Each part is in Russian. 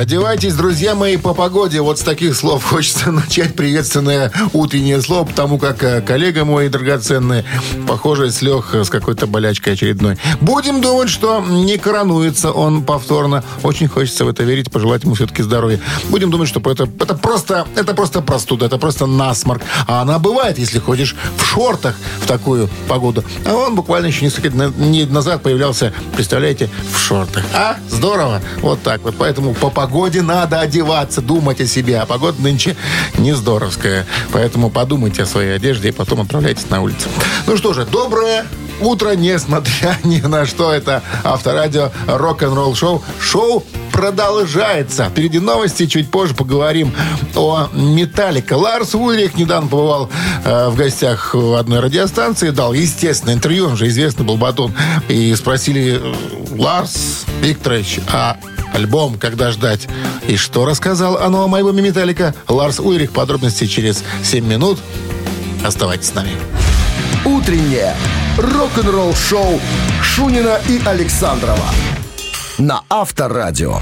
Одевайтесь, друзья мои, по погоде. Вот с таких слов хочется начать приветственное утреннее слово, потому как э, коллега мой драгоценный, похоже, слег с какой-то болячкой очередной. Будем думать, что не коронуется он повторно. Очень хочется в это верить, пожелать ему все-таки здоровья. Будем думать, что это, это, просто, это просто простуда, это просто насморк. А она бывает, если ходишь в шортах в такую погоду. А он буквально еще несколько дней назад появлялся, представляете, в шортах. А, здорово. Вот так вот. Поэтому по погоде надо одеваться, думать о себе. А погода нынче не здоровская. Поэтому подумайте о своей одежде и потом отправляйтесь на улицу. Ну что же, доброе утро, несмотря ни на что. Это Авторадио рок-н-ролл шоу. Шоу продолжается. Впереди новости, чуть позже поговорим о Металлика. Ларс Ульрих недавно побывал э, в гостях в одной радиостанции, дал, естественно, интервью, он же известный был батон, и спросили, Ларс Викторович, а альбом «Когда ждать». И что рассказал о новом альбоме «Металлика» Ларс Уйрих. Подробности через 7 минут. Оставайтесь с нами. Утреннее рок-н-ролл-шоу Шунина и Александрова на Авторадио.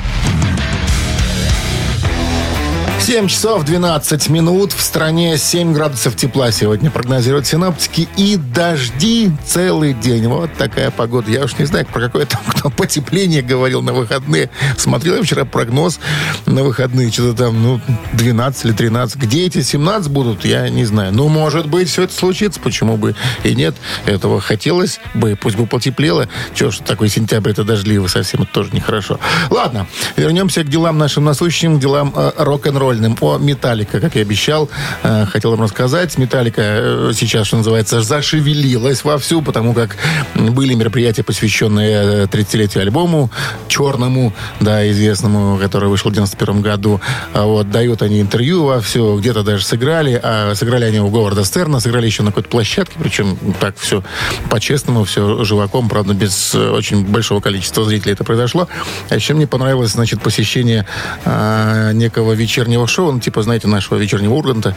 7 часов 12 минут. В стране 7 градусов тепла сегодня прогнозируют синоптики. И дожди целый день. Вот такая погода. Я уж не знаю, про какое там кто потепление говорил на выходные. Смотрел я вчера прогноз на выходные. Что-то там, ну, 12 или 13. Где эти 17 будут, я не знаю. Ну, может быть, все это случится. Почему бы и нет? Этого хотелось бы. Пусть бы потеплело. Чего ж такой сентябрь это дождливый совсем. Это тоже нехорошо. Ладно, вернемся к делам нашим насущим, делам э, рок-н-ролл музыкальным о Металлика, как я обещал, э, хотел вам рассказать. Металлика э, сейчас, что называется, зашевелилась вовсю, потому как были мероприятия, посвященные 30-летию альбому черному, да, известному, который вышел в 91 году. А вот дают они интервью вовсю, где-то даже сыграли, а сыграли они у Говарда Стерна, сыграли еще на какой-то площадке, причем так все по-честному, все живаком, правда, без э, очень большого количества зрителей это произошло. А еще мне понравилось, значит, посещение а, некого вечернего шоу, ну, типа, знаете, нашего вечернего Урганта.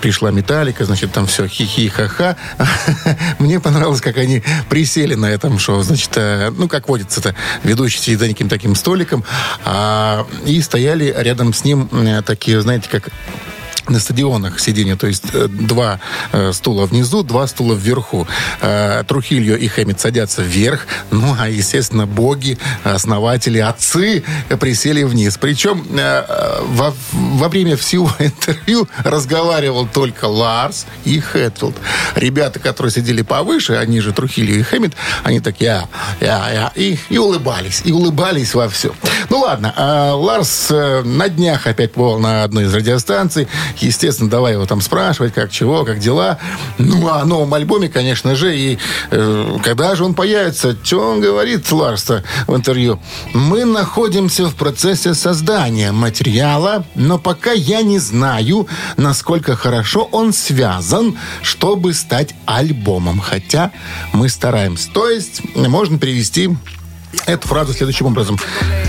Пришла Металлика, значит, там все хихи, ха-ха. Мне понравилось, как они присели на этом шоу. Значит, э, ну, как водится-то, ведущий сидит за неким таким столиком, а, и стояли рядом с ним э, такие, знаете, как на стадионах сиденья, то есть э, два э, стула внизу, два стула вверху. Э, и Хэммит садятся вверх, ну, а, естественно, боги, основатели, отцы присели вниз. Причем э, во, во время всего интервью разговаривал только Ларс и Хэтфилд. Ребята, которые сидели повыше, они же Трухильо и Хэммит, они так я, я, я, и, и улыбались, и улыбались во все. Ну, ладно, Ларс на днях опять побывал на одной из радиостанций, Естественно, давай его там спрашивать, как чего, как дела. Ну, а о новом альбоме, конечно же, и э, когда же он появится, что он говорит, Ларс в интервью? Мы находимся в процессе создания материала, но пока я не знаю, насколько хорошо он связан, чтобы стать альбомом. Хотя мы стараемся. То есть, можно перевести эту фразу следующим образом.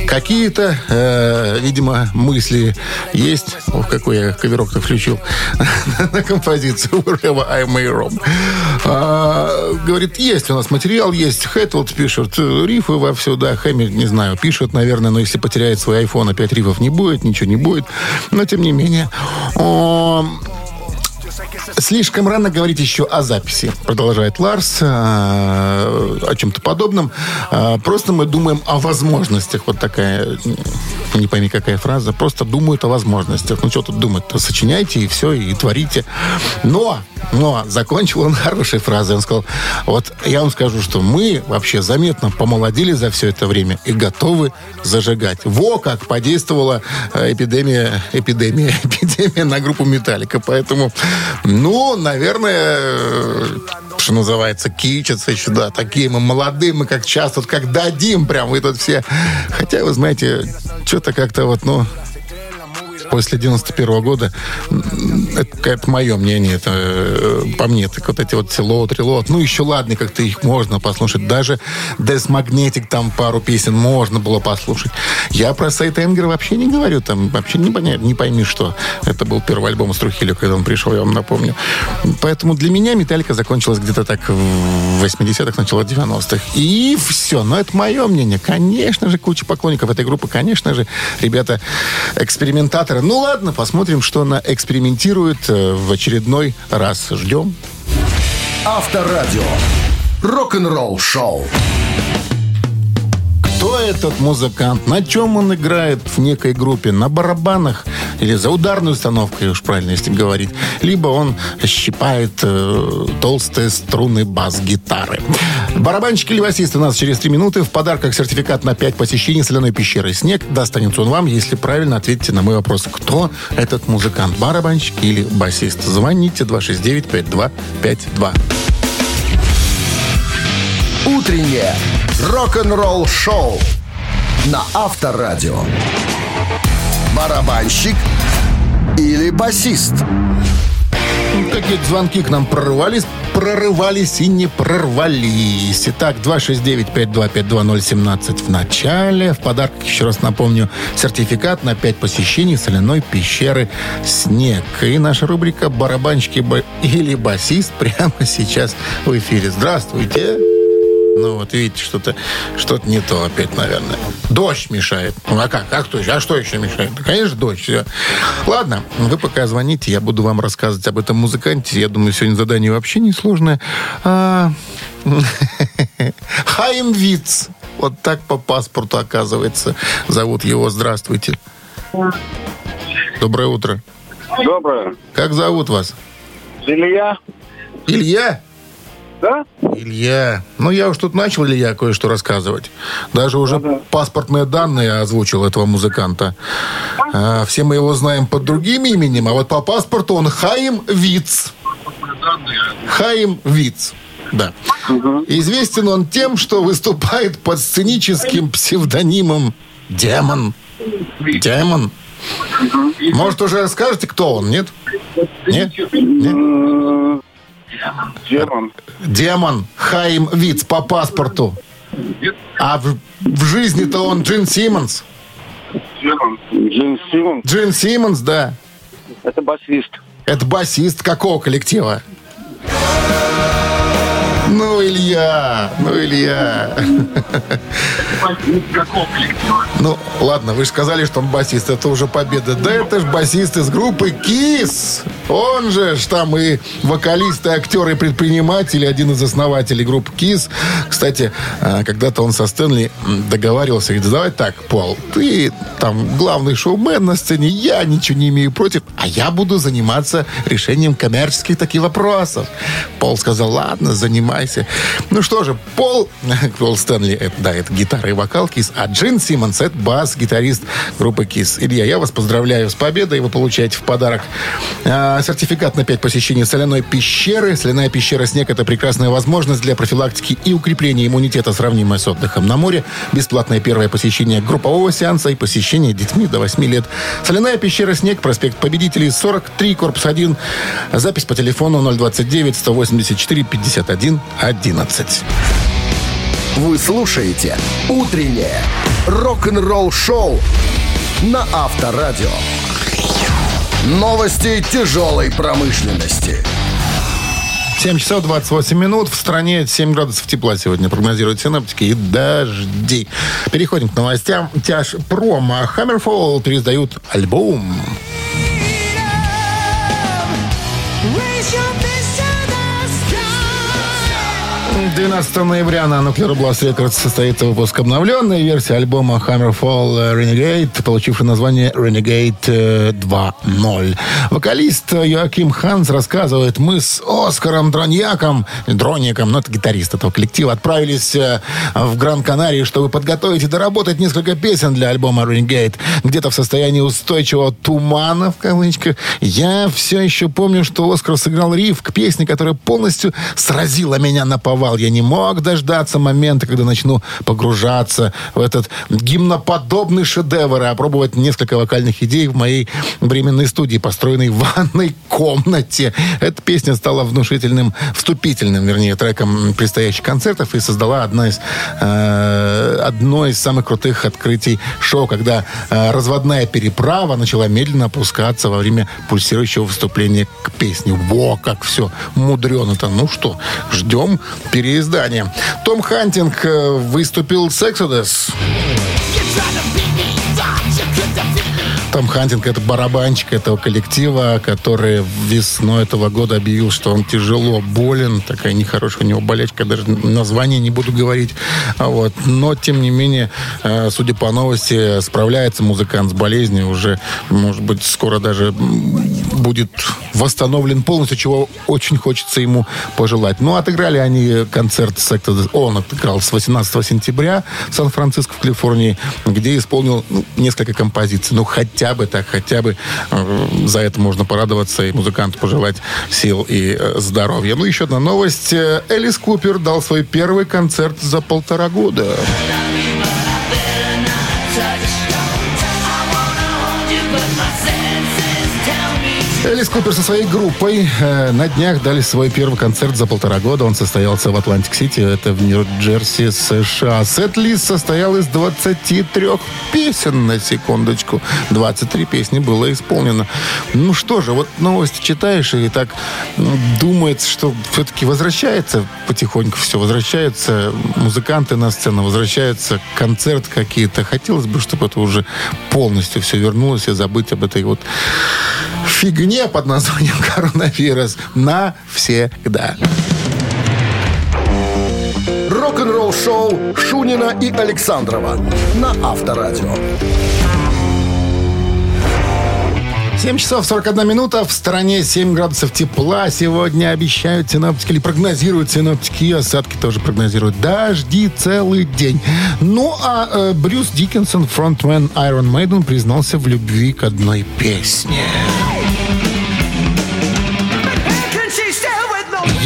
Какие-то, э, видимо, мысли есть. Ох, какой я коверок-то включил на композицию Wherever I May Roam. А, говорит, есть у нас материал, есть. Хэтфилд пишет рифы во все, да, Хэмми, не знаю, пишет, наверное, но если потеряет свой iPhone, опять рифов не будет, ничего не будет. Но, тем не менее... Слишком рано говорить еще о записи, продолжает Ларс, э, о чем-то подобном. Э, просто мы думаем о возможностях. Вот такая, не пойми какая фраза, просто думают о возможностях. Ну, что тут думать-то? Сочиняйте и все, и творите. Но, но, закончил он хорошей фразой. Он сказал, вот я вам скажу, что мы вообще заметно помолодели за все это время и готовы зажигать. Во как подействовала э, эпидемия, эпидемия, эпидемия на группу Металлика. Поэтому ну, наверное, что называется, кичатся еще, да, такие мы молодые, мы как часто, вот как дадим прям, вы тут все. Хотя, вы знаете, что-то как-то вот, ну, после 91 года, это, это мое мнение, это э, по мне, так вот эти вот Силот, Релот, ну еще ладно, как-то их можно послушать. Даже Death Magnetic там пару песен можно было послушать. Я про Сайт Энгер вообще не говорю, там вообще не, понять, не пойми, что это был первый альбом из Трухилю, когда он пришел, я вам напомню. Поэтому для меня Металлика закончилась где-то так в 80-х, начало 90-х. И все. Но это мое мнение. Конечно же, куча поклонников этой группы. Конечно же, ребята экспериментаторы. Ну ладно, посмотрим, что она экспериментирует э, в очередной раз. Ждем. Авторадио. Рок-н-ролл шоу. Кто этот музыкант? На чем он играет в некой группе? На барабанах или за ударной установкой, уж правильно, если говорить. Либо он щипает э, толстые струны бас-гитары. Барабанщик или басист у нас через три минуты. В подарках сертификат на 5 посещений соляной пещеры «Снег». Достанется он вам, если правильно ответите на мой вопрос. Кто этот музыкант? Барабанщик или басист? Звоните 269-5252. Утреннее рок-н-ролл шоу на Авторадио. Барабанщик или басист? Какие звонки к нам прорывались, прорывались и не прорвались. Итак, 269-5252017 в начале. В подарок, еще раз напомню, сертификат на 5 посещений соляной пещеры «Снег». И наша рубрика «Барабанщики или басист» прямо сейчас в эфире. Здравствуйте. Ну, вот видите, что-то что не то опять, наверное. Дождь мешает. Ну, а как? А кто, а что еще мешает? Да, конечно, дождь. Все. Ладно, вы пока звоните, я буду вам рассказывать об этом музыканте. Я думаю, сегодня задание вообще несложное. А... Хайм Виц. Вот так по паспорту, оказывается, зовут его. Здравствуйте. Доброе утро. Доброе. Как зовут вас? Илья. Илья? Да? Илья. Ну, я уж тут начал, Илья, кое-что рассказывать. Даже уже Да-да. паспортные данные озвучил этого музыканта. А, все мы его знаем под другим именем, а вот по паспорту он Хаим Виц. Хаим Виц. Да. Известен он тем, что выступает под сценическим псевдонимом Демон. Демон. Может, уже расскажете, кто он, нет? Нет? Нет? Демон. Демон Хайм Виц по паспорту. А в, в жизни-то он Джин Симмонс. Демон. Джин Симмонс. Джин Симмонс, да. Это басист. Это басист какого коллектива? Ну, Илья, ну, Илья. Ну, ладно, вы же сказали, что он басист. Это уже победа. Да это ж басист из группы КИС. Он же ж там и вокалист, и актер, и предприниматель, и один из основателей группы КИС. Кстати, а, когда-то он со Стэнли договаривался, говорит, давай так, Пол, ты там главный шоумен на сцене, я ничего не имею против, а я буду заниматься решением коммерческих таких вопросов. Пол сказал, ладно, занимайся. Ну что же, Пол, Пол Стэнли, это, да, это гитара и вокал КИС, а Джин Симмонс, это бас-гитарист группы КИС. Илья, я вас поздравляю с победой, вы получаете в подарок а, сертификат на 5 посещений соляной пещеры. Соляная пещера «Снег» — это прекрасная возможность для профилактики и укрепления иммунитета, сравнимая с отдыхом на море. Бесплатное первое посещение группового сеанса и посещение детьми до 8 лет. Соляная пещера «Снег», проспект Победителей, 43, корпус 1. Запись по телефону 029 184 51 11. Вы слушаете «Утреннее рок-н-ролл-шоу» на Авторадио. Новости тяжелой промышленности. 7 часов 28 минут. В стране 7 градусов тепла сегодня прогнозируют синоптики и дожди. Переходим к новостям. Тяж промо. Hammerfall переиздают альбом. 12 ноября на Nuclear Blast Records состоится выпуск обновленной версии альбома Hammerfall Renegade, получивший название Renegade э, 2.0. Вокалист Йоаким Ханс рассказывает, мы с Оскаром Дроньяком, Дроником, ну это гитарист этого коллектива, отправились э, в Гран-Канарии, чтобы подготовить и доработать несколько песен для альбома Renegade. Где-то в состоянии устойчивого тумана, в кавычках. Я все еще помню, что Оскар сыграл риф к песне, которая полностью сразила меня на повал. Переживал. Я не мог дождаться момента, когда начну погружаться в этот гимноподобный шедевр и опробовать несколько вокальных идей в моей временной студии, построенной в ванной комнате. Эта песня стала внушительным, вступительным, вернее, треком предстоящих концертов и создала одна из, э, одно из самых крутых открытий шоу, когда э, разводная переправа начала медленно опускаться во время пульсирующего выступления к песне. Во, как все мудрено-то. Ну что, ждем переиздания. Том Хантинг э, выступил с Exodus. Том Хантинг это барабанщик этого коллектива, который весной этого года объявил, что он тяжело болен. Такая нехорошая у него болячка, даже название не буду говорить. А Вот. Но, тем не менее, э, судя по новости, справляется музыкант с болезнью. Уже, может быть, скоро даже будет восстановлен полностью, чего очень хочется ему пожелать. Ну, отыграли они концерт с Exodus. Он отыграл с 18 сентября в Сан-Франциско, в Калифорнии, где исполнил ну, несколько композиций. Ну, хотя бы так, хотя бы э, за это можно порадоваться и музыканту пожелать сил и э, здоровья. Ну, еще одна новость. Элис Купер дал свой первый концерт за полтора года. Элис Купер со своей группой э, на днях дали свой первый концерт за полтора года. Он состоялся в Атлантик-Сити, это в Нью-Джерси, США. Сет-лист состоял из 23 песен, на секундочку. 23 песни было исполнено. Ну что же, вот новости читаешь, и так думается, что все-таки возвращается потихоньку все. Возвращаются музыканты на сцену, возвращаются концерт какие-то. Хотелось бы, чтобы это уже полностью все вернулось и забыть об этой вот фигне под названием коронавирус навсегда. Рок-н-ролл шоу Шунина и Александрова на Авторадио. 7 часов 41 минута. В стороне 7 градусов тепла. Сегодня обещают синоптики, или прогнозируют синоптики, и осадки тоже прогнозируют. Дожди целый день. Ну, а э, Брюс Диккенсон, фронтмен Iron Maiden, признался в любви к одной песне.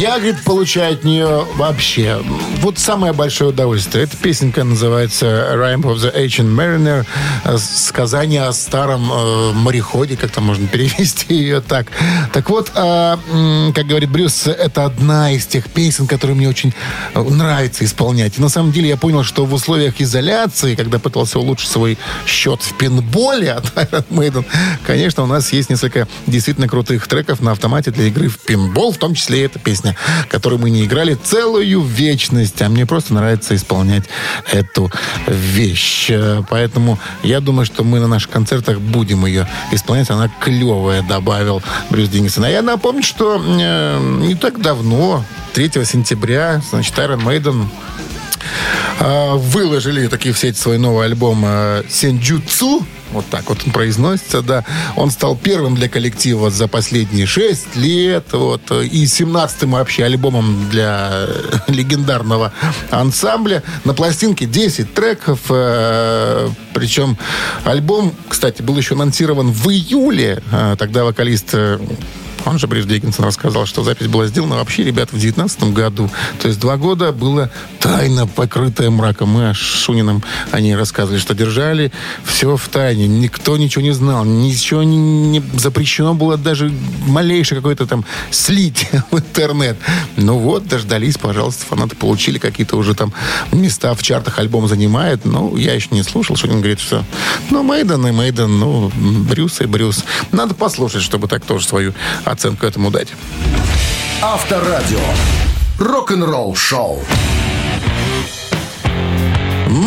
Я, говорит, получаю от нее вообще вот самое большое удовольствие. Эта песенка называется «Rhyme of the Ancient Mariner», сказание о старом э, мореходе, как-то можно перевести ее так. Так вот, э, как говорит Брюс, это одна из тех песен, которые мне очень э, нравится исполнять. И на самом деле я понял, что в условиях изоляции, когда пытался улучшить свой счет в пинболе от Iron Maiden, конечно, у нас есть несколько действительно крутых треков на автомате для игры в пинбол, в том числе и эта песня, которую мы не играли целую вечность. А мне просто нравится исполнять эту вещь. Э, Поэтому я думаю, что мы на наших концертах будем ее исполнять. Она клевая, добавил Брюс Диннисон. А я напомню, что э, не так давно, 3 сентября, значит, Iron Maiden а, выложили такие в сеть свой новый альбом э, «Сенджутсу». Вот так вот он произносится, да. Он стал первым для коллектива за последние шесть лет. Вот, и 17-м вообще альбомом для э, легендарного ансамбля. На пластинке 10 треков. э, причем альбом, кстати, был еще анонсирован в июле. Э, тогда вокалист он же Брюс Диккенсон рассказал, что запись была сделана вообще, ребят, в 19 году. То есть два года было тайна, покрытая мраком. Мы с Шуниным о ней рассказывали, что держали все в тайне. Никто ничего не знал. Ничего не, не запрещено было даже малейшее какое-то там слить в интернет. Ну вот, дождались, пожалуйста, фанаты получили какие-то уже там места в чартах альбом занимает. Ну, я еще не слушал, Шунин говорит, что ну, Мейден и Мейден, ну, Брюс и Брюс. Надо послушать, чтобы так тоже свою оценку этому дать. Авторадио. Рок-н-ролл шоу.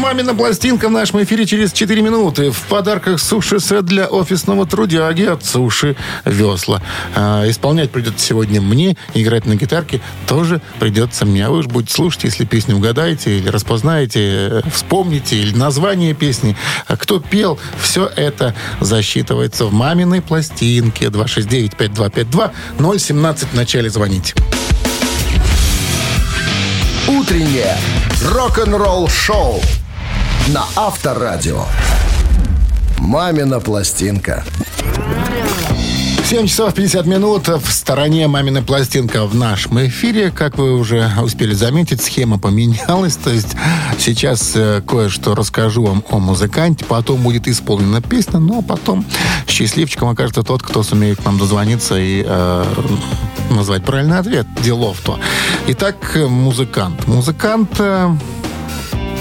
Мамина пластинка в нашем эфире через 4 минуты. В подарках суши-сет для офисного трудяги от Суши Весла. А, исполнять придется сегодня мне, играть на гитарке тоже придется мне. А вы уж будете слушать, если песню угадаете или распознаете, э, вспомните, или название песни. А кто пел, все это засчитывается в маминой пластинке. 269-5252, 017 в начале звонить. Утреннее рок-н-ролл шоу на Авторадио. Мамина пластинка. 7 часов 50 минут. В стороне «Мамина пластинка» в нашем эфире. Как вы уже успели заметить, схема поменялась. То есть сейчас э, кое-что расскажу вам о музыканте. Потом будет исполнена песня. Ну, а потом счастливчиком окажется тот, кто сумеет к нам дозвониться и э, назвать правильный ответ. Делов-то. Итак, музыкант. Музыкант...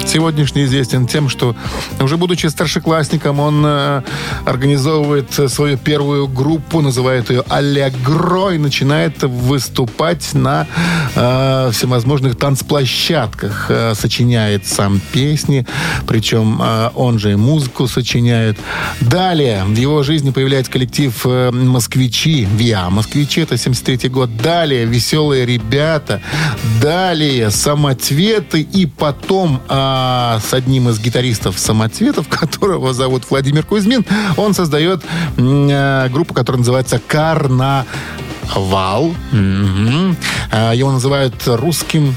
Сегодняшний известен тем, что уже будучи старшеклассником, он э, организовывает свою первую группу, называет ее «Аллегро» и начинает выступать на э, всевозможных танцплощадках. Э, сочиняет сам песни, причем э, он же и музыку сочиняет. Далее в его жизни появляется коллектив э, «Москвичи», «ВИА». «Москвичи» — это 73 год. Далее «Веселые ребята». Далее «Самоцветы» и потом... Э, с одним из гитаристов самоцветов, которого зовут Владимир Кузьмин, он создает э, группу, которая называется «Карнавал». Угу. Его называют русским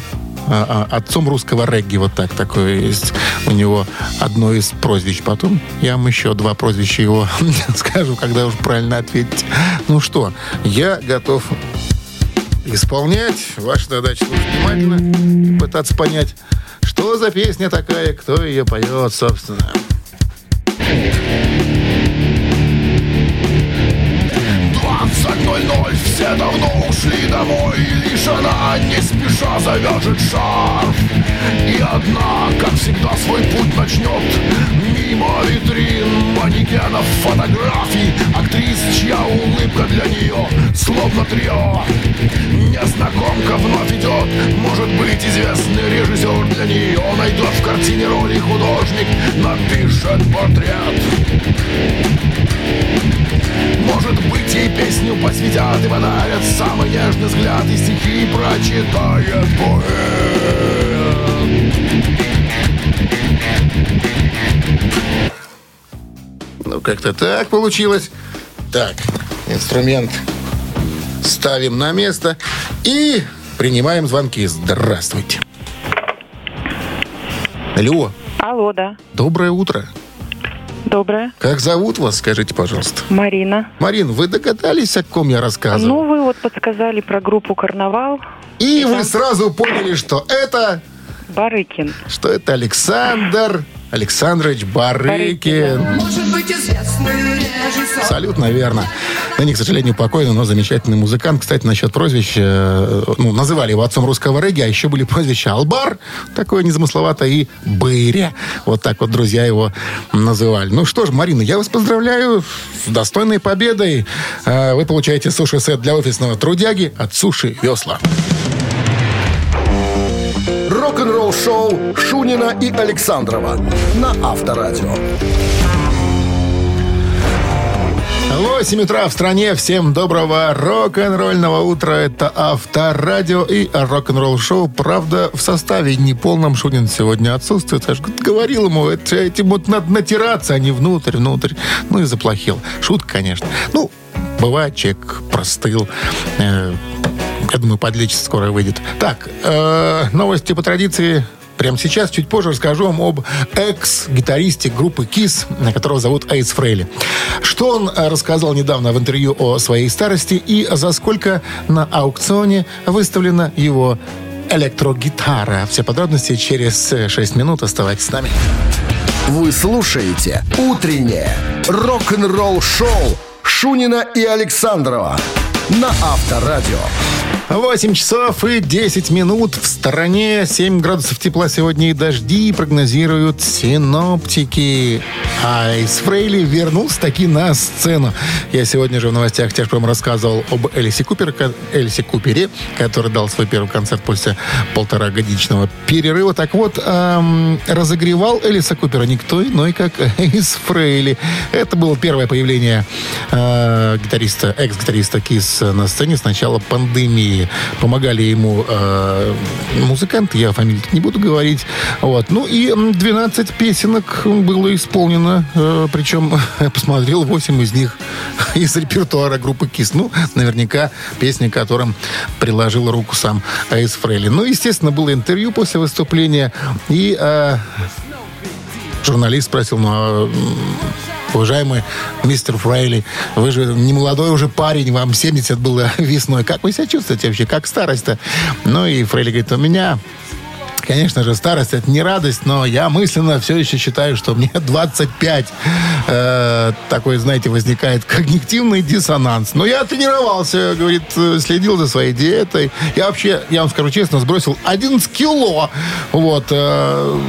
э, отцом русского регги. Вот так такое есть у него одно из прозвищ. Потом я вам еще два прозвища его скажу, когда уж правильно ответить. Ну что, я готов исполнять. Ваша задача внимательно пытаться понять, что за песня такая, кто ее поет, собственно. 20.00 Все давно ушли домой. Лишь она не спеша завяжет шарф И одна, как всегда, свой путь начнет Мимо витрин, манекенов, фотографий Актрис, чья улыбка для нее словно трио. Незнакомка вновь идет Может быть, известный режиссер для нее Найдет в картине роли художник Напишет портрет. Может быть, ей песню посвятят и подарят Самый нежный взгляд и стихи прочитает поэт как-то так получилось. Так, инструмент ставим на место и принимаем звонки. Здравствуйте. Алло. Алло, да. Доброе утро. Доброе. Как зовут вас, скажите, пожалуйста? Марина. Марин, вы догадались, о ком я рассказывал? Ну, вы вот подсказали про группу «Карнавал». И да. вы сразу поняли, что это... Барыкин. Что это Александр Александрович Барыкин. Абсолютно верно. Ныне, к сожалению, покойный, но замечательный музыкант. Кстати, насчет прозвища, э, ну, называли его отцом русского регги, а еще были прозвища Албар, такое незамысловатое, и Быря. Вот так вот друзья его называли. Ну что ж, Марина, я вас поздравляю с достойной победой. Э, Вы получаете суши-сет для офисного трудяги от Суши Весла. Рок-н-ролл шоу Шунина и Александрова на Авторадио. 8 утра в стране. Всем доброго рок-н-ролльного утра. Это Авторадио и рок-н-ролл шоу. Правда, в составе неполном Шунин сегодня отсутствует. Я же говорил ему, этим вот надо натираться, а не внутрь, внутрь. Ну и заплохил. Шутка, конечно. Ну, бывает, человек простыл. Э, я думаю, подлечится скоро выйдет. Так, э, новости по традиции Прямо сейчас, чуть позже, расскажу вам об экс-гитаристе группы KISS, которого зовут Эйс Фрейли. Что он э, рассказал недавно в интервью о своей старости и за сколько на аукционе выставлена его электрогитара. Все подробности через 6 минут. Оставайтесь с нами. Вы слушаете «Утреннее рок-н-ролл-шоу» Шунина и Александрова на Авторадио. 8 часов и 10 минут. В стороне 7 градусов тепла сегодня и дожди прогнозируют синоптики. Айс Фрейли вернулся таки на сцену. Я сегодня же в новостях Тяжпром рассказывал об Элисе, Купер, Элисе Купере, который дал свой первый концерт после полтора годичного перерыва. Так вот, эм, разогревал Элиса Купера никто иной, как Айс Фрейли. Это было первое появление э, гитариста, экс-гитариста Кис на сцене с начала пандемии. Помогали ему э, музыканты, я фамилию не буду говорить. Вот. Ну и 12 песенок было исполнено. Э, причем я посмотрел 8 из них из репертуара группы Кис. Ну, наверняка песни, которым приложил руку сам Айс Фрейли. Ну, естественно, было интервью после выступления. И э, журналист спросил, ну, а Уважаемый мистер Фрейли, вы же не молодой уже парень, вам 70 было весной. Как вы себя чувствуете вообще? Как старость-то? Ну и Фрейли говорит, у меня Конечно же, старость это не радость, но я мысленно все еще считаю, что мне 25. Э, такой, знаете, возникает когнитивный диссонанс. Но я тренировался, говорит, следил за своей диетой. Я вообще, я вам скажу честно, сбросил 11 кило вот, э,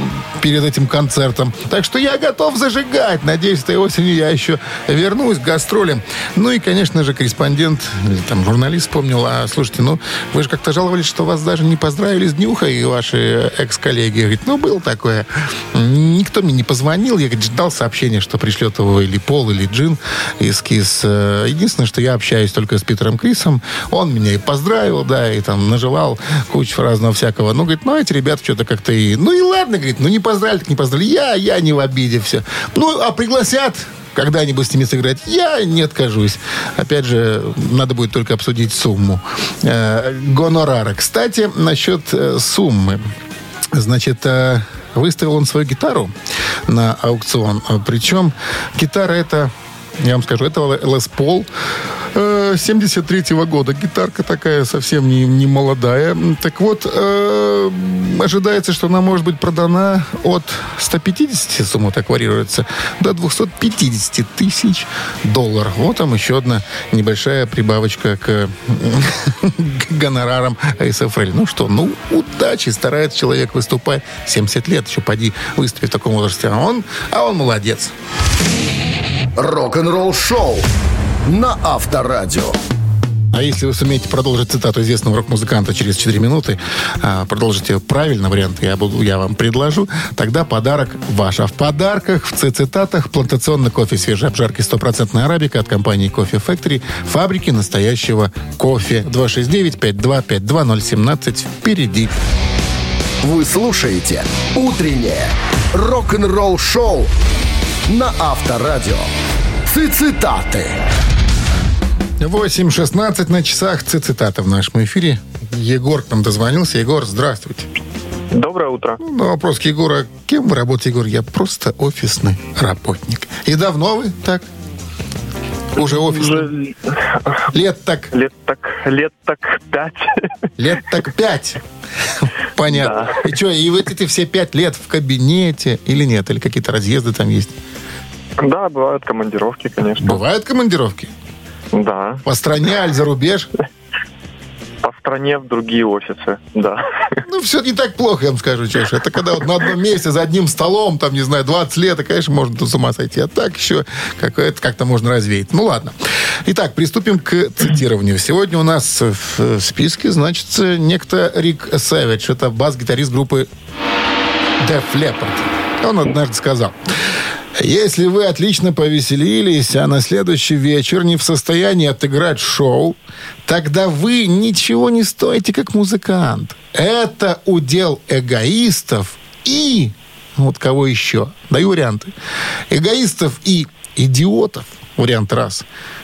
перед этим концертом. Так что я готов зажигать. Надеюсь, этой осенью я еще вернусь к гастролям. Ну и, конечно же, корреспондент, или там журналист вспомнил, а слушайте, ну, вы же как-то жаловались, что вас даже не поздравили с днюхой, ваши экс-коллеги. Говорит, ну, было такое. Никто мне не позвонил. Я, говорит, ждал сообщения, что пришлет его или Пол, или Джин из КИС. Единственное, что я общаюсь только с Питером Крисом. Он меня и поздравил, да, и там нажелал кучу разного всякого. Ну, говорит, ну, эти ребята что-то как-то и... Ну, и ладно, говорит, ну, не поздравили, так не поздравили. Я, я не в обиде все. Ну, а пригласят когда-нибудь с ними сыграть, я не откажусь. Опять же, надо будет только обсудить сумму э, гонорара. Кстати, насчет э, суммы. Значит, э, выставил он свою гитару на аукцион. Причем гитара это, я вам скажу, это Les Paul 73-го года. Гитарка такая совсем не, не молодая. Так вот, э, ожидается, что она может быть продана от 150, сумма так варьируется, до 250 тысяч долларов. Вот там еще одна небольшая прибавочка к, к гонорарам СФЛ. Ну что, ну, удачи, старается человек выступать. 70 лет еще поди выступить в таком возрасте. А он, а он молодец. Рок-н-ролл шоу на Авторадио. А если вы сумеете продолжить цитату известного рок-музыканта через 4 минуты, а, продолжите правильный вариант, я, буду, я вам предложу, тогда подарок ваш. А в подарках, в цитатах, плантационный кофе свежей обжарки 100% арабика от компании Кофе Factory, фабрики настоящего кофе. 269-5252-017 впереди. Вы слушаете «Утреннее рок-н-ролл-шоу» на Авторадио. Цитаты. 8.16 на часах цитата в нашем эфире. Егор к нам дозвонился. Егор, здравствуйте. Доброе утро. Ну, на вопрос к Егора, кем вы работаете, Егор? Я просто офисный работник. И давно вы так? Уже офисный? Лет так? Лет так, лет так пять. Лет так пять. Понятно. И что, и вот эти все пять лет в кабинете или нет? Или какие-то разъезды там есть? Да, бывают командировки, конечно. Бывают командировки? Да. По стране, аль за рубеж? По стране в другие офисы, да. Ну, все не так плохо, я вам скажу, честно. Это когда вот на одном месте, за одним столом, там, не знаю, 20 лет, и, конечно, можно тут с ума сойти. А так еще как-то можно развеять. Ну, ладно. Итак, приступим к цитированию. Сегодня у нас в списке значится некто Рик Сэвидж. Это бас-гитарист группы Def Leppard. Он однажды сказал... Если вы отлично повеселились, а на следующий вечер не в состоянии отыграть шоу, тогда вы ничего не стоите как музыкант. Это удел эгоистов и... Вот кого еще? Даю варианты. Эгоистов и идиотов. Вариант раз.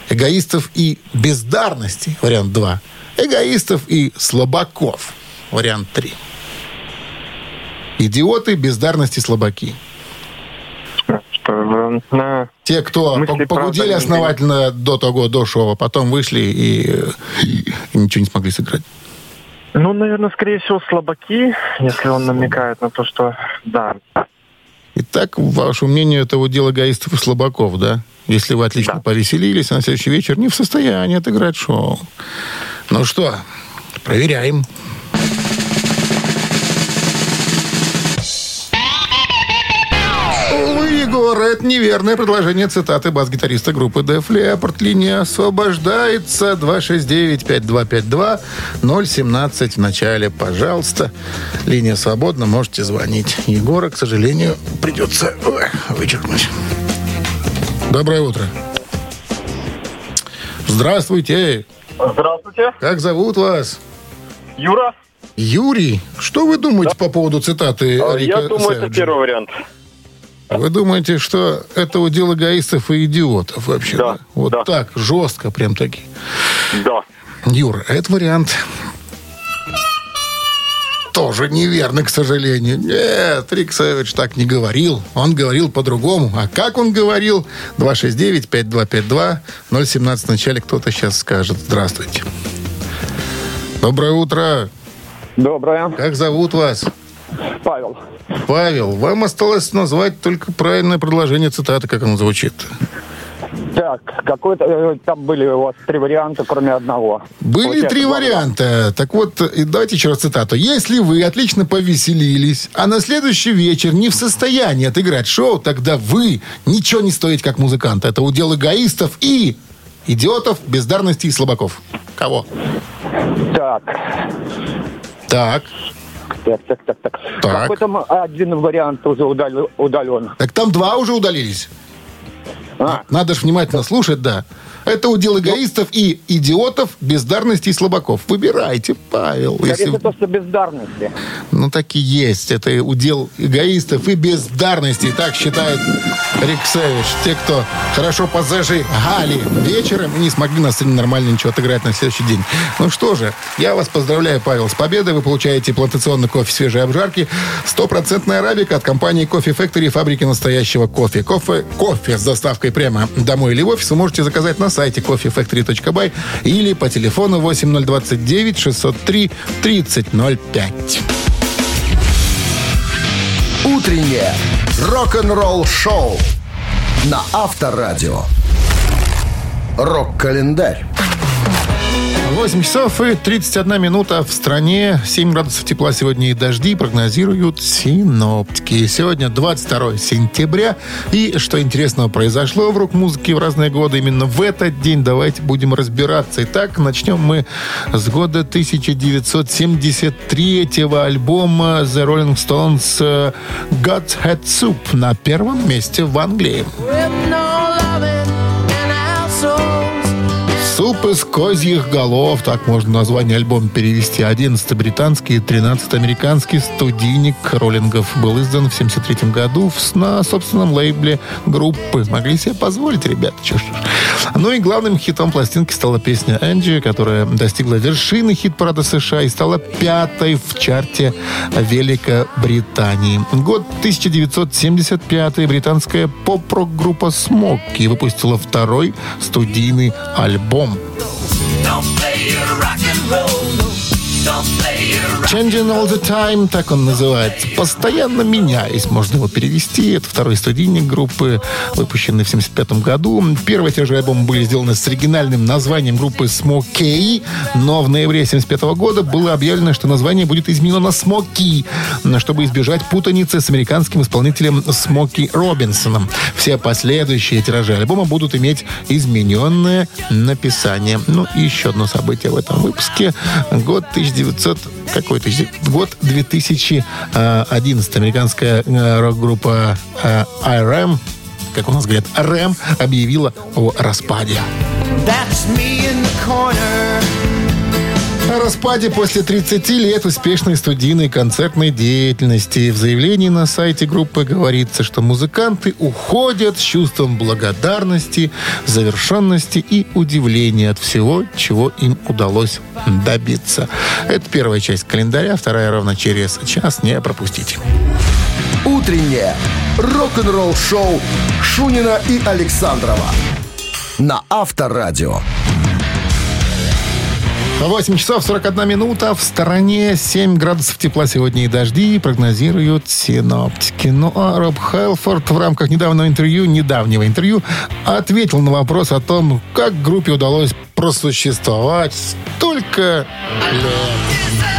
Эгоистов и бездарности. Вариант два. Эгоистов и слабаков. Вариант три. Идиоты, бездарности, слабаки. Что, на... Те, кто погудели основательно до того, до шоу, а потом вышли и, и ничего не смогли сыграть. Ну, наверное, скорее всего, слабаки, если он намекает на то, что да. Итак, ваше мнение, это вот дело эгоистов и слабаков, да? Если вы отлично Да. повеселились, а на следующий вечер не в состоянии отыграть шоу. Ну что, проверяем. Егор, это неверное предложение цитаты бас-гитариста группы Def Leppard. Линия освобождается. 269-5252-017 в начале. Пожалуйста. Линия свободна. Можете звонить. Егора, к сожалению, придется вычеркнуть. Доброе утро. Здравствуйте. Здравствуйте, Как зовут вас? Юра. Юрий. Что вы думаете по поводу цитаты А, Рика Я думаю, это Сэвиджа? первый вариант. Вы думаете, что это удел эгоистов и идиотов вообще? Да, Вот да. так, жестко прям таки. Да. Юр, это вариант тоже неверно, к сожалению. Нет, Рик Сэвидж так не говорил. Он говорил по-другому. А как он говорил? 269-5252, 017 в начале кто-то сейчас скажет. Здравствуйте. Доброе утро. Доброе. Как зовут вас? Павел. Павел, вам осталось назвать только правильное предложение цитаты, как оно звучит. Так, какой-то э, там были у вас три варианта, кроме одного. Были Вот три варианта. Так вот, и давайте еще раз цитату. Если вы отлично повеселились, а на следующий вечер не в состоянии отыграть шоу, тогда вы ничего не стоите как музыкант. Это удел эгоистов и идиотов, бездарности и слабаков. Кого? Так, Так. Так, так, так, так. Так. Какой там один вариант уже удален? удален? Так там два уже удалились. А, Надо же внимательно слушать, да. Это удел эгоистов и идиотов, бездарности и слабаков. Выбирайте, Павел. скорее Если... то, что бездарности. Ну, так и есть. Это удел эгоистов и бездарности. Так считает Рик Сэвидж. Те, кто хорошо позажигали вечером не смогли на сцене нормально ничего отыграть на следующий день. Ну что же, я вас поздравляю, Павел, с победой. Вы получаете плантационный кофе свежей обжарки. Стопроцентная арабика от компании Кофе Factory, фабрики настоящего кофе. Кофе, кофе с доставкой прямо домой или в офис вы можете заказать на сайте coffeefactory.by или по телефону 8029 603 3005. Утреннее рок-н-ролл-шоу на Авторадио. Рок-календарь. 8 часов и 31 минута в стране. 7 градусов тепла сегодня и дожди прогнозируют синоптики. Сегодня 22 сентября. И что интересного произошло в рок-музыке в разные годы именно в этот день, давайте будем разбираться. Итак, начнем мы с года 1973 альбома The Rolling Stones э, God's Head Soup на первом месте в Англии. Суп из козьих голов, так можно название альбома перевести. 11 британский и 13 американский студийник роллингов был издан в 73 году на собственном лейбле группы. Могли себе позволить, ребята, чё ж. Ну и главным хитом пластинки стала песня «Энджи», которая достигла вершины хит-парада США и стала пятой в чарте Великобритании. Год 1975 британская поп-рок-группа «Смоки» выпустила второй студийный альбом. home. Don't play your rock and roll. Changing All the Time, так он называется. Постоянно меняясь, можно его перевести. Это второй студийник группы, выпущенный в 75 году. Первые тиражи альбома были сделаны с оригинальным названием группы Smokey, но в ноябре 75 года было объявлено, что название будет изменено на Смоки, чтобы избежать путаницы с американским исполнителем Смоки Робинсоном. Все последующие тиражи альбома будут иметь измененное написание. Ну и еще одно событие в этом выпуске. Год 1900... Какой то Год 2011. Американская э, рок-группа э, IRM, как у нас говорят, РМ, объявила о распаде. О распаде после 30 лет успешной студийной концертной деятельности. В заявлении на сайте группы говорится, что музыканты уходят с чувством благодарности, завершенности и удивления от всего, чего им удалось добиться. Это первая часть календаря, вторая ровно через час. Не пропустите. Утреннее рок-н-ролл-шоу Шунина и Александрова на Авторадио. 8 часов 41 минута. В стороне 7 градусов тепла сегодня и дожди, прогнозируют синоптики. Ну, а Роб Хелфорд в рамках недавнего интервью, недавнего интервью, ответил на вопрос о том, как группе удалось просуществовать столько лет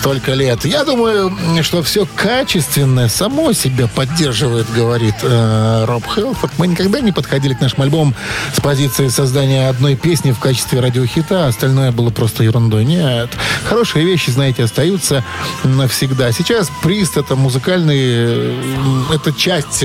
столько лет. Я думаю, что все качественное само себя поддерживает, говорит э, Роб Хелфорд. Мы никогда не подходили к нашим альбомам с позиции создания одной песни в качестве радиохита, а остальное было просто ерундой. Нет. Хорошие вещи, знаете, остаются навсегда. Сейчас прист это музыкальный, э, это часть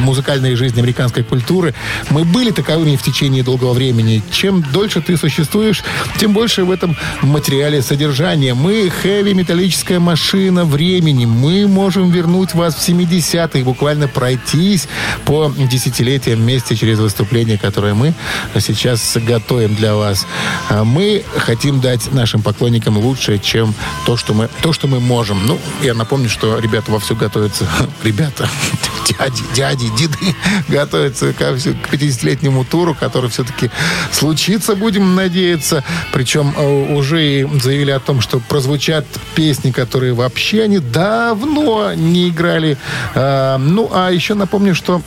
музыкальной жизни американской культуры. Мы были таковыми в течение долгого времени. Чем дольше ты существуешь, тем больше в этом материале содержания. Мы хэви металлическая машина времени. Мы можем вернуть вас в 70-х, буквально пройтись по десятилетиям вместе через выступление, которое мы сейчас готовим для вас. А Мы хотим дать нашим поклонникам лучшее, чем то, что мы, то, что мы можем. Ну, я напомню, что ребята вовсю готовятся. Ребята, дяди, дяди, деды готовятся к 50-летнему туру, который все-таки случится, будем надеяться. Причем э, уже заявили о том, что прозвучат песни, которые вообще они давно не играли. А, ну, а еще напомню, что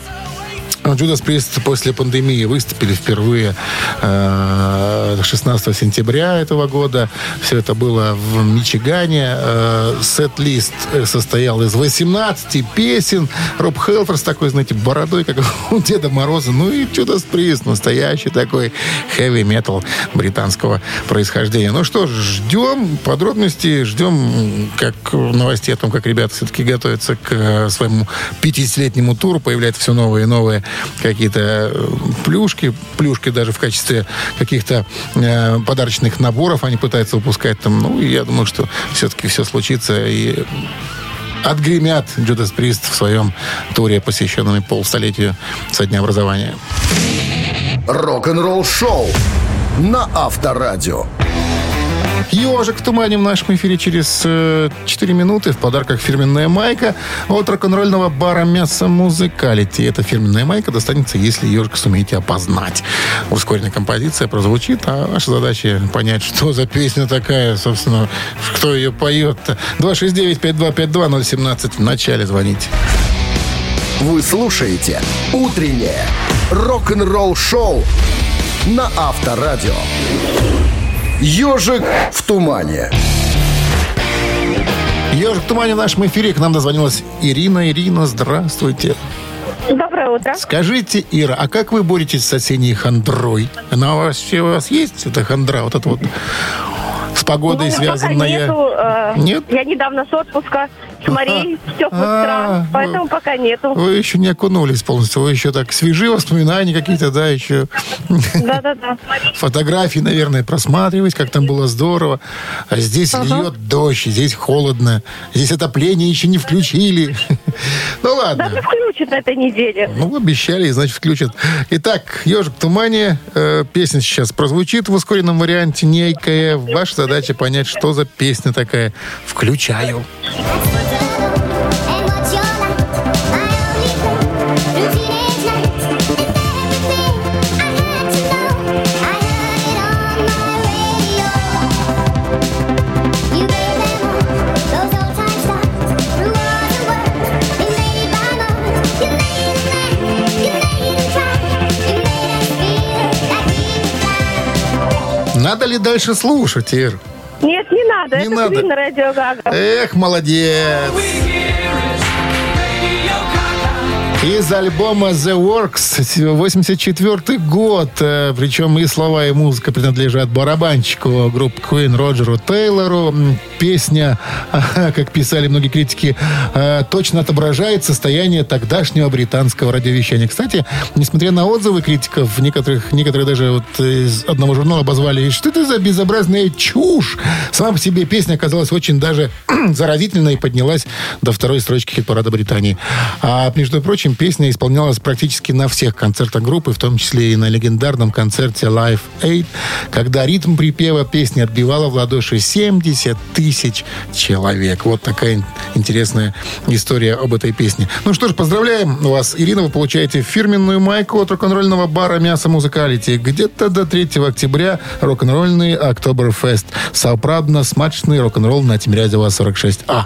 Джудас Прист после пандемии выступили впервые э, 16 сентября этого года. Все это было в Мичигане. Э, Сет-лист э, состоял из 18 песен. Роб Хелфер с такой, знаете, бородой, как у Деда Мороза. Ну и Джудас Прист, настоящий такой хэви-метал британского происхождения. Ну что ж, ждем подробностей, ждем как новостей о том, как ребята все-таки готовятся к э, своему 50-летнему туру. Появляются все новые и новые какие-то э, плюшки, плюшки даже в качестве каких-то э, подарочных наборов они пытаются выпускать там. Ну, я думаю, что все-таки все случится и отгремят Джудас Прист в своем туре, посвященном полстолетию со дня образования. Рок-н-ролл шоу на Авторадио. Ежик в тумане в нашем эфире через э, 4 минуты. В подарках фирменная майка от рок-н-ролльного бара «Мясо Музыкалити». Эта фирменная майка достанется, если ежик сумеете опознать. Ускоренная композиция прозвучит, а ваша задача понять, что за песня такая, собственно, кто ее поет-то. 269-5252-017 в начале звоните. Вы слушаете «Утреннее рок-н-ролл шоу» на Авторадио. «Ежик в тумане». Ежик в тумане в нашем эфире. К нам дозвонилась Ирина. Ирина, здравствуйте. Доброе утро. Скажите, Ира, а как вы боретесь с осенней хандрой? Она у вас, вообще у вас есть, эта хандра, вот эта вот с погодой Ну, связанная? нету. э, Нет? Я недавно с отпуска морей, теплых А, стран, поэтому пока нету. Вы еще не окунулись полностью, вы еще так свежи воспоминания какие-то, да, еще Да-да-да. фотографии, наверное, просматривать, как там было здорово. А здесь льет дождь, здесь холодно, здесь отопление еще не включили. Ну ладно. Даже включат на этой неделе. Ну, обещали, значит, включат. Итак, «Ежик в тумане». Э, песня сейчас прозвучит в ускоренном варианте некая. Ваша задача понять, что за песня такая. Включаю. Надо ли дальше слушать, Ир? Нет, не надо. Не это надо. Queen радио Гага. Эх, молодец. Из альбома The Works, 84 год. Э, Причем и слова, и музыка принадлежат барабанщику группы Queen Роджеру Тейлору. Песня, как писали многие критики, э, точно отображает состояние тогдашнего британского радиовещания. Кстати, несмотря на отзывы критиков, некоторых, некоторые даже вот из одного журнала обозвали, что это за безобразная чушь. Сама по себе песня оказалась очень даже заразительной и поднялась до второй строчки хит-парада Британии. А, между прочим, песня исполнялась практически на всех концертах группы, в том числе и на легендарном концерте Live 8, когда ритм припева песни отбивала в ладоши 70 тысяч человек. Вот такая ин- интересная история об этой песне. Ну что ж, поздравляем вас, Ирина. Вы получаете фирменную майку от рок-н-ролльного бара «Мясо Музыкалити». Где-то до 3 октября рок-н-ролльный Октоберфест. Сауправдно смачный рок-н-ролл на Тимирязева 46А.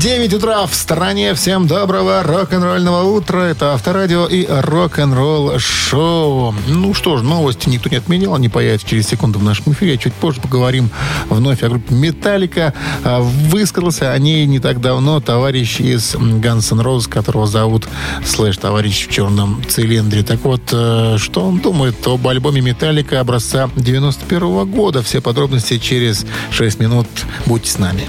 9 утра в стране. Всем доброго рок-н-ролльного утра. Это Авторадио и рок-н-ролл шоу. Ну что ж, новости никто не отменял. Они появятся через секунду в нашем эфире. Чуть позже поговорим вновь о группе Металлика. А, Высказался о ней не так давно товарищ из Guns N' которого зовут слэш товарищ в черном цилиндре. Так вот, э, что он думает об альбоме Металлика образца 91 года? Все подробности через 6 минут. Будьте с нами.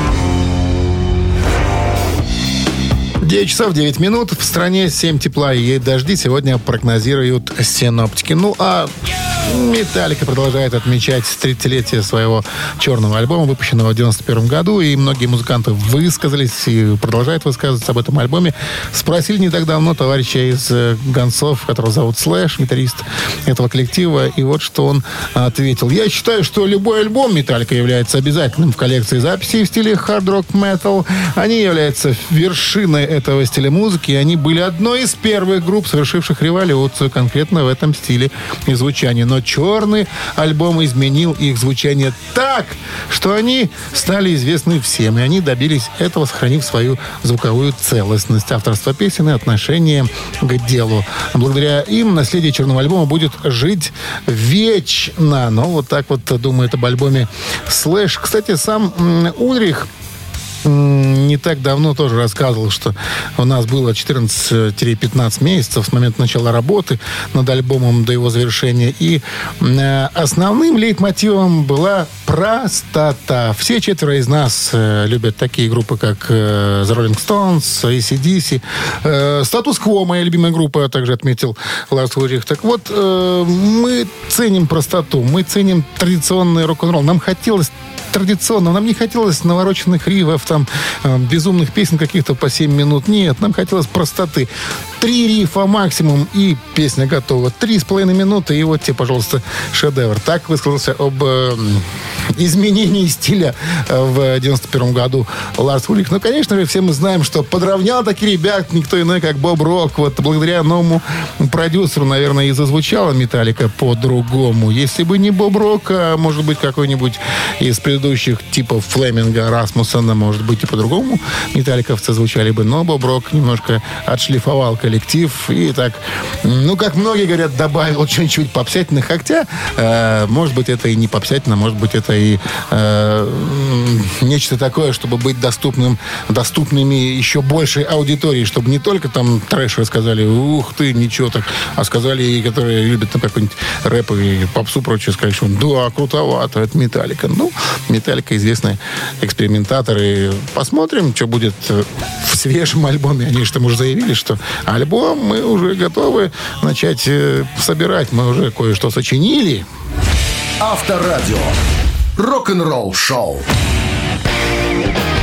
9 часов 9 минут. В стране 7 тепла и дожди сегодня прогнозируют синоптики. Ну, а Металлика продолжает отмечать 30-летие своего черного альбома, выпущенного в 91 году, и многие музыканты высказались и продолжают высказываться об этом альбоме. Спросили не так давно товарища из э, Гонцов, которого зовут Слэш, гитарист этого коллектива, и вот что он ответил. Я считаю, что любой альбом Металлика является обязательным в коллекции записей в стиле хард-рок метал. Они являются вершиной этого стиля музыки, и они были одной из первых групп, совершивших революцию конкретно в этом стиле и звучании. Но черный альбом изменил их звучание так, что они стали известны всем, и они добились этого, сохранив свою звуковую целостность, авторство песен и отношение к делу. Благодаря им наследие черного альбома будет жить вечно. Но вот так вот думает об альбоме Слэш. Кстати, сам Ульрих не так давно тоже рассказывал, что у нас было 14-15 месяцев с момента начала работы над альбомом до его завершения. И э, основным лейтмотивом была простота. Все четверо из нас э, любят такие группы, как э, The Rolling Stones, ACDC. Э, Статус Кво, моя любимая группа, также отметил Ларс Урих. Так вот, э, мы ценим простоту, мы ценим традиционный рок-н-ролл. Нам хотелось традиционно. Нам не хотелось навороченных ривов, там, э, безумных песен каких-то по 7 минут. Нет, нам хотелось простоты. Три рифа максимум, и песня готова. Три с половиной минуты, и вот тебе, пожалуйста, шедевр. Так высказался об э, изменении стиля э, в 91 году Ларс Улик. Ну, конечно же, все мы знаем, что подровнял таких ребят никто иной, как Боб Рок. Вот благодаря новому продюсеру, наверное, и зазвучала «Металлика» по-другому. Если бы не Боб Рок, а может быть, какой-нибудь из предыдущих типов Флеминга, Расмуссона, может быть, и по-другому металликовцы звучали бы. Но Боб Рок немножко отшлифовал коллектив и так, ну, как многие говорят, добавил чуть-чуть попсятины. Хотя, э, может быть, это и не попсятина, может быть, это и э, нечто такое, чтобы быть доступным, доступными еще большей аудитории, чтобы не только там трэшеры сказали, ух ты, ничего так, а сказали и которые любят там какой-нибудь рэп и попсу прочее, сказали, что да, крутовато, это Металлика. Ну, Металлика известный экспериментатор, и посмотрим, что будет э, в свежем альбоме. Они же там уже заявили, что альбом мы уже готовы начать э, собирать. Мы уже кое-что сочинили. Авторадио. Рок-н-ролл шоу.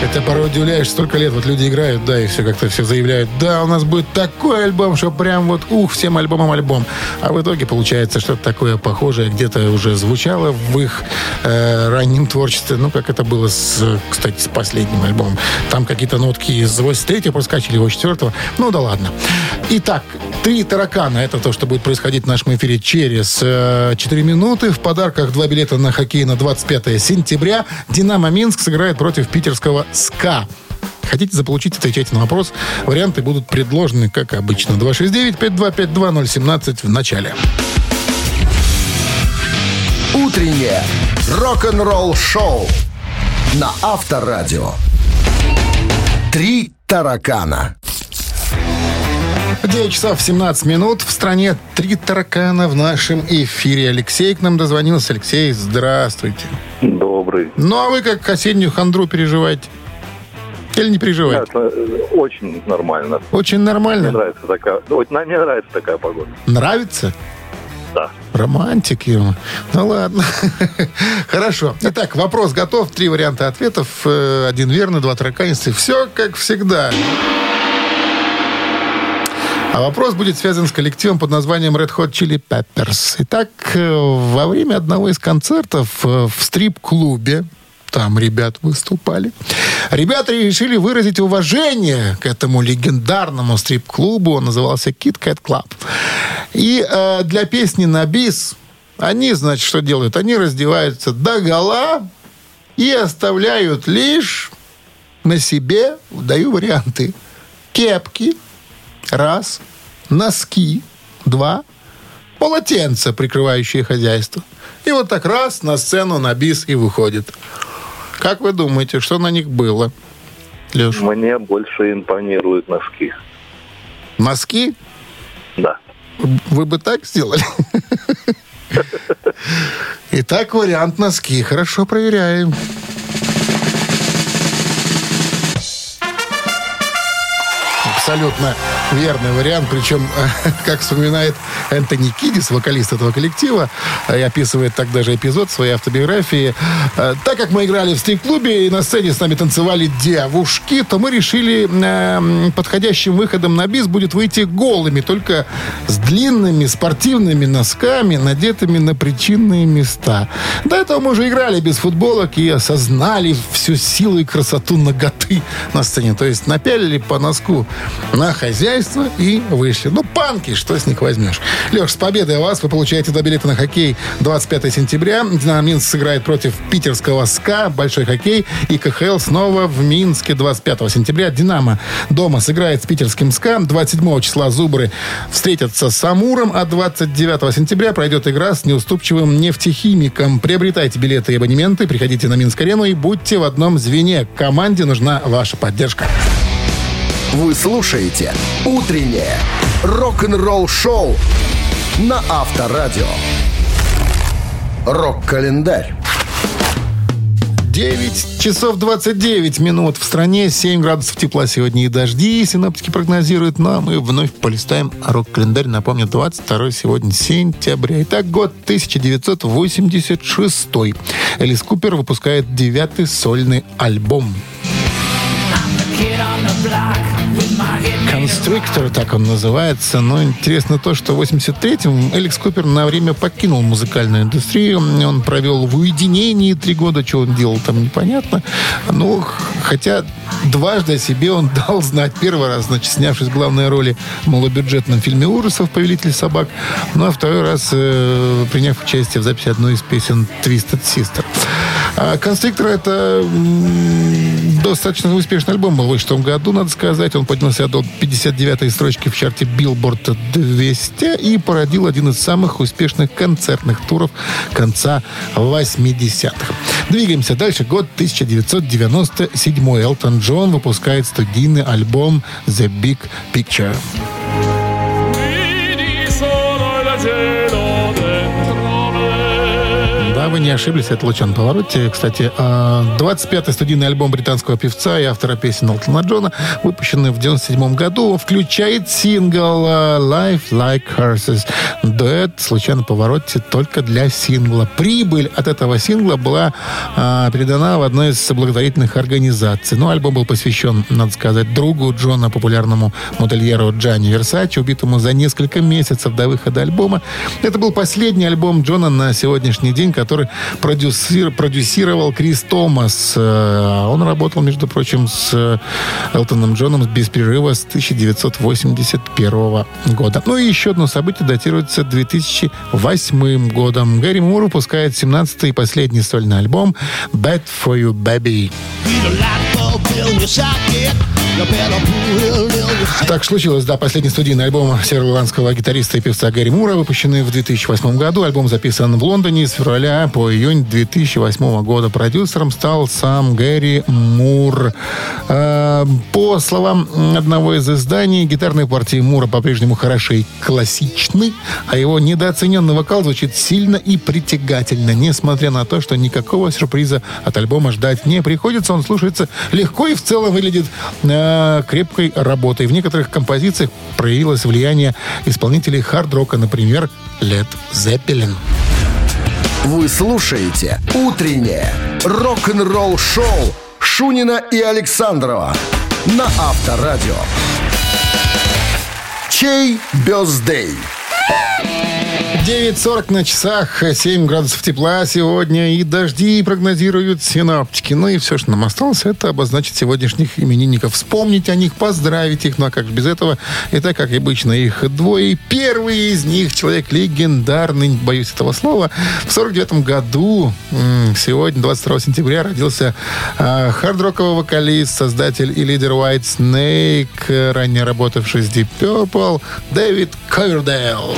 Хотя порой удивляешь, столько лет вот люди играют, да, и все как-то все заявляют, да, у нас будет такой альбом, что прям вот, ух, всем альбомом альбом. А в итоге получается что-то такое похожее, где-то уже звучало в их э, раннем творчестве, ну, как это было, с, кстати, с последним альбомом. Там какие-то нотки из 83-го проскочили, 84-го. Ну, да ладно. Итак, три таракана. Это то, что будет происходить в нашем эфире через э, 4 минуты. В подарках два билета на хоккей на 25 сентября. «Динамо Минск» сыграет против питерского «СКА». Хотите заполучить, отвечайте на вопрос. Варианты будут предложены, как обычно. 269-5252-017 в начале. Утреннее рок-н-ролл шоу на Авторадио. Три таракана. 9 часов 17 минут. В стране три таракана в нашем эфире. Алексей к нам дозвонился. Алексей, здравствуйте. Добрый. Ну, а вы как осеннюю хандру переживаете? Или не переживаете? Это э, очень нормально. Очень Мне нормально. нравится такая, мне нравится такая погода. Нравится? Да. Романтики. Ну ладно. Хорошо. Итак, вопрос готов. Три варианта ответов. Э, Один верный, два тараканисты. Все как всегда. А вопрос будет связан с коллективом под названием Red Hot Chili Peppers. Итак, э, во время одного из концертов в стрип-клубе там ребят выступали. Ребята решили выразить уважение к этому легендарному стрип-клубу. Он назывался Kit Kat Club. И э, для песни на бис они, значит, что делают? Они раздеваются до гола и оставляют лишь на себе, даю варианты, кепки, раз, носки, два, полотенца, прикрывающие хозяйство. И вот так раз на сцену на бис и выходит. Как вы думаете, что на них было, Леш? Мне больше импонируют носки. Носки? Да. Вы бы так сделали? Итак, вариант носки. Хорошо, проверяем. Абсолютно верный вариант. Причем, как вспоминает Энтони Кидис, вокалист этого коллектива, и описывает так даже эпизод своей автобиографии. «Э, Так как мы играли в стрип-клубе и на сцене с нами танцевали девушки, то мы решили э, подходящим выходом на бис будет выйти голыми, только с длинными спортивными носками, надетыми на причинные места. До этого мы уже играли без футболок и осознали всю силу и красоту ноготы на сцене. То есть напялили по носку на хозяйство и вышли. Ну, панки, что с них возьмешь? Леш, с победой вас. Вы получаете два билета на хоккей 25 сентября. Динамо Минск сыграет против питерского СКА. Большой хоккей. И КХЛ снова в Минске 25 сентября. Динамо дома сыграет с питерским СКА. 27 числа Зубры встретятся с Амуром. А 29 сентября пройдет игра с неуступчивым Нефтехимиком. Приобретайте билеты и абонементы. Приходите на Минск-арену и будьте в одном звене. Команде нужна ваша поддержка. Вы слушаете «Утреннее рок-н-ролл-шоу» на Авторадио. Рок-календарь. 9 часов 29 минут. В стране 7 градусов тепла сегодня и дожди. Синаптики прогнозируют. Ну, а мы вновь полистаем рок-календарь. Напомню, 22 сегодня сентября. Итак, год 1986. Элис Купер выпускает девятый сольный альбом. Конструктор, так он называется. Но интересно то, что в 83-м Эликс Купер на время покинул музыкальную индустрию. Он провел в уединении три года. Что он делал там, непонятно. Ну, хотя дважды о себе он дал знать. Первый раз, значит, снявшись в главной роли в малобюджетном фильме ужасов «Повелитель собак». Ну, а второй раз э, приняв участие в записи одной из песен «Twisted Sister». А «Конструктор» — это достаточно успешный альбом был в 86 году, надо сказать. Он поднялся до 59-й строчки в чарте Billboard 200 и породил один из самых успешных концертных туров конца 80-х. Двигаемся дальше. Год 1997. Элтон Джон выпускает студийный альбом «The Big Picture». Не ошиблись, это Лучан Повороте. Кстати, а, 25-й студийный альбом британского певца и автора песен Элтона Джона, выпущенный в 97 году, включает сингл а, «Life Like Horses». Дуэт «Случайно Повороте» только для сингла. Прибыль от этого сингла была а, передана в одной из благотворительных организаций. Ну, альбом был посвящен, надо сказать, другу Джона, популярному модельеру Джанни Версачи, убитому за несколько месяцев до выхода альбома. Это был последний альбом Джона на сегодняшний день, который продюсир, продюсировал Крис Томас. Э, Он работал, между прочим, с э, Элтоном Джоном без перерыва с 1981 года. Ну и еще одно событие датируется 2008 годом. Гэри Мур выпускает 17-й и последний сольный альбом «Bad for You, Baby». Так случилось, да, последний студийный альбом североирландского гитариста и певца Гэри Мура, выпущенный в 2008 году. Альбом записан в Лондоне с февраля по июнь 2008 года. Продюсером стал сам Гэри Мур. Э, По словам одного из изданий, гитарные партии Мура по-прежнему хороши и классичны, а его недооцененный вокал звучит сильно и притягательно, несмотря на то, что никакого сюрприза от альбома ждать не приходится. Он слушается легко и в целом выглядит э, крепкой работой. В некоторых композициях проявилось влияние исполнителей хард-рока, например, Led Zeppelin. Вы слушаете «Утреннее рок-н-ролл-шоу» Шунина и Александрова на Авторадио. Чей бездей? 9.40 на часах, 7 градусов тепла сегодня и дожди прогнозируют синаптики. Ну и все, что нам осталось, это обозначить сегодняшних именинников. Вспомнить о них, поздравить их, ну а как же без этого? Так, как обычно, их двое. Первый из них человек легендарный, боюсь этого слова. В 49 году, сегодня, 22 сентября, родился э, хард-роковый вокалист, создатель и лидер White Snake, ранее работавший с Deep Purple, Дэвид Ковердейл.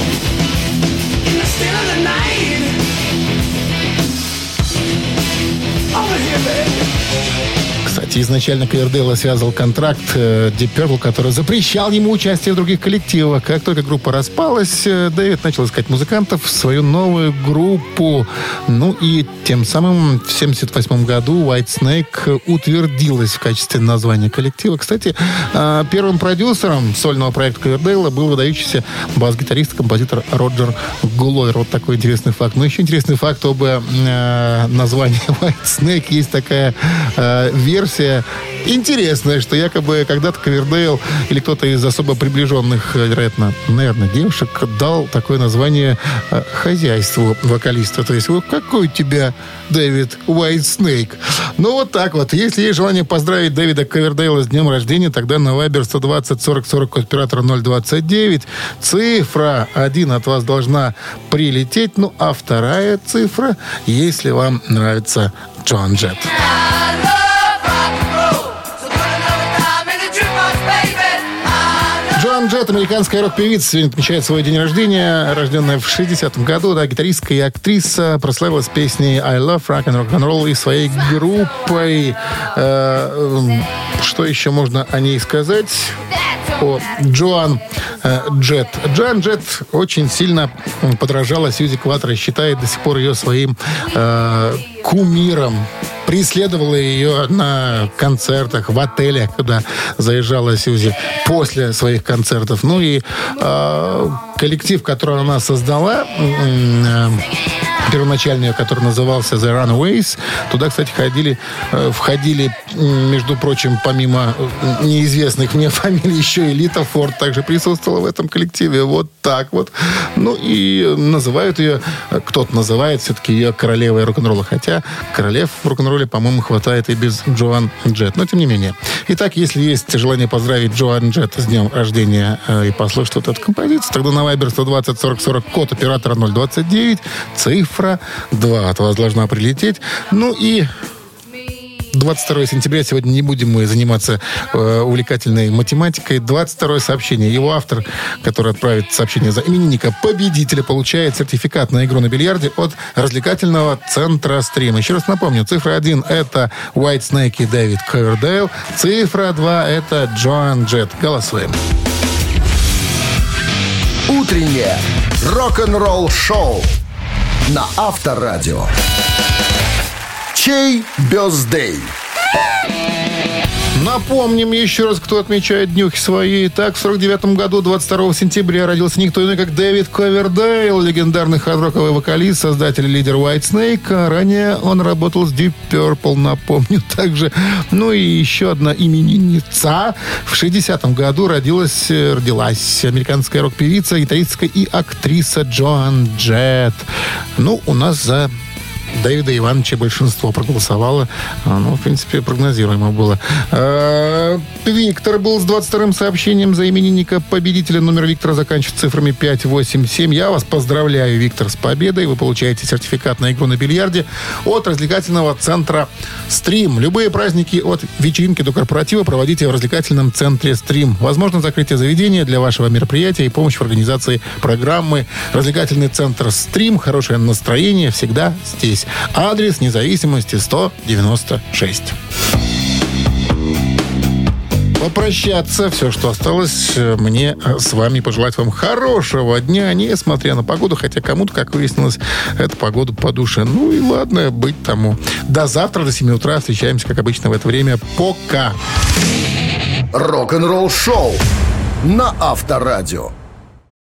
Кстати, изначально Ковердейла связывал контракт э, Deep Purple, который запрещал ему участие в других коллективах. Как только группа распалась, э, Дэвид начал искать музыкантов в свою новую группу. Ну и тем самым в 1978 году White Snake утвердилась в качестве названия коллектива. Кстати, э, первым продюсером сольного проекта Ковердейла был выдающийся бас-гитарист, композитор Роджер Гулойер. Вот такой интересный факт. Но еще интересный факт об э, названии White Snake. Есть такая э, версия интересная, что якобы когда-то Ковердейл или кто-то из особо приближенных, э, вероятно, наверное, девушек дал такое название э, хозяйству вокалиста. То есть, вот какой у тебя Дэвид Snake? Ну, вот так вот. Если есть желание поздравить Дэвида Ковердейла с днем рождения, тогда на Viber 120 40 40 код оператора 029 цифра 1 от вас должна прилететь. Ну, а вторая цифра, если вам нравится Джон Джет. Джет, американская рок-певица, сегодня отмечает свой день рождения, рожденная в 60-м году, да, гитаристка и актриса, прославилась песней «I love rock and roll» и своей группой. Э, что еще можно о ней сказать? О Джоан э, Джет. Джоан Джет очень сильно подражала Сьюзи Кватро, считает до сих пор ее своим э, кумиром преследовала ее на концертах, в отелях, куда заезжала Сьюзи после своих концертов. Ну и э, коллектив, который она создала, э, первоначальный, который назывался The Runaways, туда, кстати, ходили, э, входили, между прочим, помимо неизвестных мне фамилий, еще и Лита Форд также присутствовала в этом коллективе. Вот так вот. Ну и называют ее, кто-то называет все-таки ее королевой рок-н-ролла. Хотя королев в рок-н-ролле, по-моему, хватает и без Джоан Джет. Но тем не менее. Итак, если есть желание поздравить Джоан Джет с днем рождения э, и послушать вот эту композицию, тогда на Viber 120 40 40 код оператора 029, цифра 2 от вас должна прилететь. Ну и 22 сентября. Сегодня не будем мы заниматься э, увлекательной математикой. 22 сообщение. Его автор, который отправит сообщение за именинника победителя, получает сертификат на игру на бильярде от развлекательного центра стрим. Еще раз напомню, цифра 1 это White Snake и Дэвид Ковердейл. Цифра 2 это Джоан Джет. Голосуем. Утреннее рок-н-ролл-шоу на Авторадио. Чей бездей? Напомним еще раз, кто отмечает днюхи свои. Так, в 49 году, 22 сентября, родился никто иной, как Дэвид Ковердейл, легендарный хардроковый вокалист, создатель и лидер White Snake. А ранее он работал с Deep Purple, напомню, также. Ну и еще одна именинница. В 60 году родилась, э, родилась американская рок-певица, гитаристка и актриса Джоан Джет. Ну, у нас за Дэвида Ивановича большинство проголосовало. А, Ну, в принципе, прогнозируемо было. Э, Виктор был с 22-м сообщением за именинника победителя. Номер Виктора заканчивается цифрами 587. Я вас поздравляю, Виктор, с победой. Вы получаете сертификат на игру на бильярде от развлекательного центра «Стрим». Любые праздники от вечеринки до корпоратива проводите в развлекательном центре «Стрим». Возможно закрытие заведения для вашего мероприятия и помощь в организации программы. Развлекательный центр «Стрим». Хорошее настроение всегда здесь. Адрес независимости 196 попрощаться. Все, что осталось, э, мне э, с вами пожелать вам хорошего дня, несмотря на погоду, хотя кому-то, как выяснилось, эта погода по душе. Ну и ладно, быть тому. До завтра, до 7 утра. Встречаемся, как обычно, в это время. Пока. Рок-н-ролл-шоу на Авторадио.